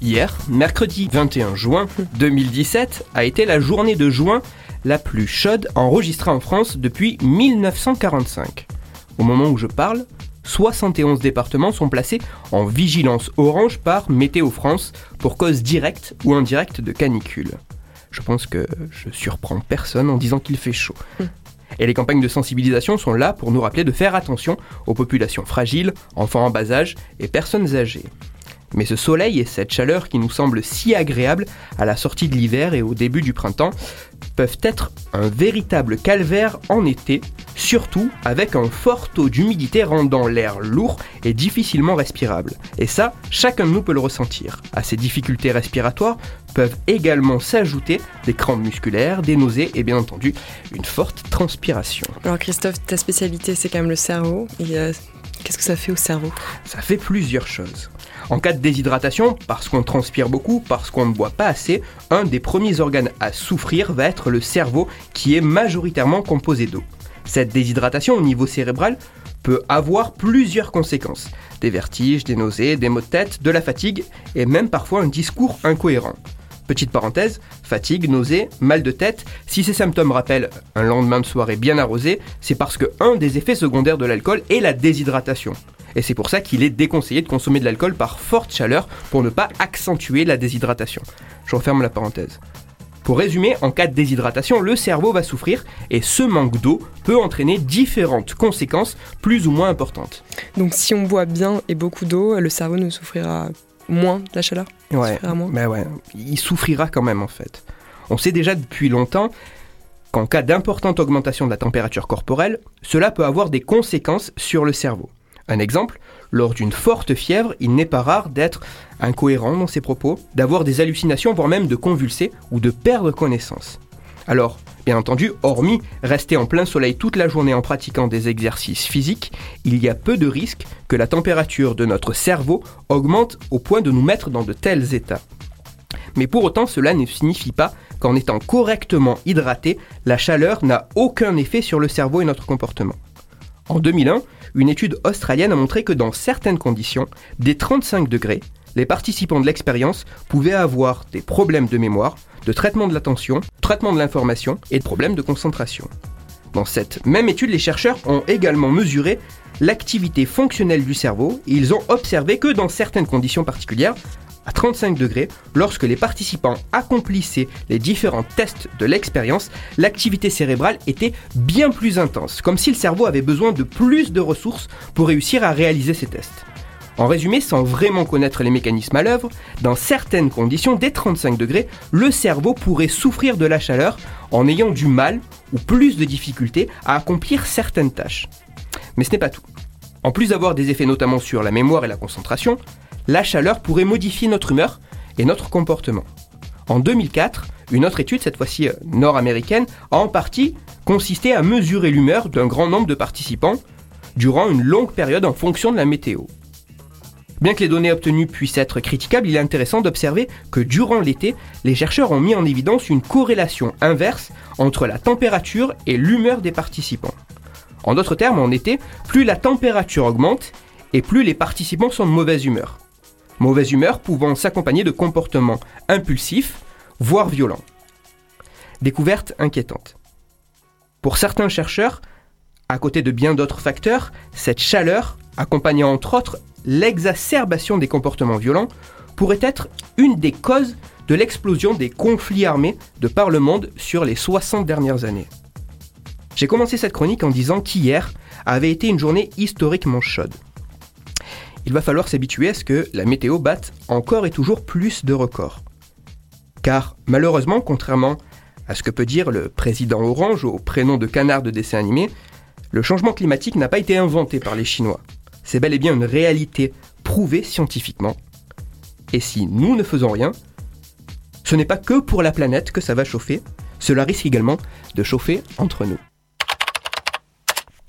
Hier, mercredi 21 juin 2017, a été la journée de juin la plus chaude enregistrée en France depuis 1945. Au moment où je parle, 71 départements sont placés en vigilance orange par Météo France pour cause directe ou indirecte de canicule. Je pense que je surprends personne en disant qu'il fait chaud. Et les campagnes de sensibilisation sont là pour nous rappeler de faire attention aux populations fragiles, enfants en bas âge et personnes âgées. Mais ce soleil et cette chaleur qui nous semblent si agréables à la sortie de l'hiver et au début du printemps peuvent être un véritable calvaire en été, surtout avec un fort taux d'humidité rendant l'air lourd et difficilement respirable. Et ça, chacun de nous peut le ressentir. À ces difficultés respiratoires peuvent également s'ajouter des crampes musculaires, des nausées et bien entendu une forte transpiration. Alors Christophe, ta spécialité c'est quand même le cerveau. Qu'est-ce que ça fait au cerveau? Ça fait plusieurs choses. En cas de déshydratation, parce qu'on transpire beaucoup, parce qu'on ne boit pas assez, un des premiers organes à souffrir va être le cerveau qui est majoritairement composé d'eau. Cette déshydratation au niveau cérébral peut avoir plusieurs conséquences. Des vertiges, des nausées, des maux de tête, de la fatigue et même parfois un discours incohérent. Petite parenthèse, fatigue, nausée, mal de tête, si ces symptômes rappellent un lendemain de soirée bien arrosé, c'est parce que un des effets secondaires de l'alcool est la déshydratation. Et c'est pour ça qu'il est déconseillé de consommer de l'alcool par forte chaleur pour ne pas accentuer la déshydratation. Je referme la parenthèse. Pour résumer, en cas de déshydratation, le cerveau va souffrir et ce manque d'eau peut entraîner différentes conséquences plus ou moins importantes. Donc si on boit bien et beaucoup d'eau, le cerveau ne souffrira moins de la chaleur Ouais, mais ouais, il souffrira quand même en fait. On sait déjà depuis longtemps qu'en cas d'importante augmentation de la température corporelle, cela peut avoir des conséquences sur le cerveau. Un exemple, lors d'une forte fièvre, il n'est pas rare d'être incohérent dans ses propos, d'avoir des hallucinations, voire même de convulser ou de perdre connaissance. Alors, bien entendu, hormis rester en plein soleil toute la journée en pratiquant des exercices physiques, il y a peu de risques que la température de notre cerveau augmente au point de nous mettre dans de tels états. Mais pour autant, cela ne signifie pas qu'en étant correctement hydraté, la chaleur n'a aucun effet sur le cerveau et notre comportement. En 2001, une étude australienne a montré que dans certaines conditions, dès 35 degrés, les participants de l'expérience pouvaient avoir des problèmes de mémoire, de traitement de l'attention, traitement de l'information et de problèmes de concentration. Dans cette même étude, les chercheurs ont également mesuré l'activité fonctionnelle du cerveau et ils ont observé que dans certaines conditions particulières, à 35 degrés, lorsque les participants accomplissaient les différents tests de l'expérience, l'activité cérébrale était bien plus intense, comme si le cerveau avait besoin de plus de ressources pour réussir à réaliser ces tests. En résumé, sans vraiment connaître les mécanismes à l'œuvre, dans certaines conditions, dès 35 degrés, le cerveau pourrait souffrir de la chaleur en ayant du mal ou plus de difficultés à accomplir certaines tâches. Mais ce n'est pas tout. En plus d'avoir des effets notamment sur la mémoire et la concentration, la chaleur pourrait modifier notre humeur et notre comportement. En 2004, une autre étude, cette fois-ci euh, nord-américaine, a en partie consisté à mesurer l'humeur d'un grand nombre de participants durant une longue période en fonction de la météo. Bien que les données obtenues puissent être critiquables, il est intéressant d'observer que durant l'été, les chercheurs ont mis en évidence une corrélation inverse entre la température et l'humeur des participants. En d'autres termes, en été, plus la température augmente et plus les participants sont de mauvaise humeur mauvaise humeur pouvant s'accompagner de comportements impulsifs, voire violents. Découverte inquiétante. Pour certains chercheurs, à côté de bien d'autres facteurs, cette chaleur, accompagnant entre autres l'exacerbation des comportements violents, pourrait être une des causes de l'explosion des conflits armés de par le monde sur les 60 dernières années. J'ai commencé cette chronique en disant qu'hier avait été une journée historiquement chaude il va falloir s'habituer à ce que la météo batte encore et toujours plus de records. Car malheureusement, contrairement à ce que peut dire le président Orange au prénom de canard de dessin animé, le changement climatique n'a pas été inventé par les Chinois. C'est bel et bien une réalité prouvée scientifiquement. Et si nous ne faisons rien, Ce n'est pas que pour la planète que ça va chauffer, cela risque également de chauffer entre nous.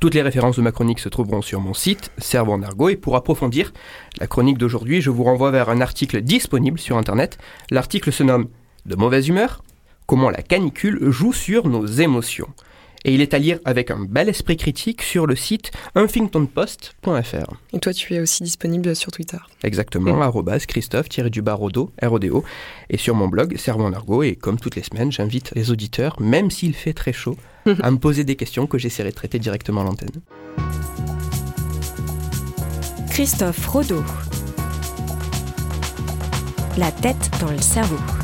Toutes les références de ma chronique se trouveront sur mon site, Cerveau en argot, et pour approfondir la chronique d'aujourd'hui, je vous renvoie vers un article disponible sur Internet. L'article se nomme De mauvaise humeur Comment la canicule joue sur nos émotions et il est à lire avec un bel esprit critique sur le site huffingtonpost.fr. Et toi, tu es aussi disponible sur Twitter. Exactement, mm. christophe-rodo, RODO, et sur mon blog Cerveau en argot. Et comme toutes les semaines, j'invite les auditeurs, même s'il fait très chaud, à me poser des questions que j'essaierai de traiter directement à l'antenne. Christophe Rodeau. La tête dans le cerveau.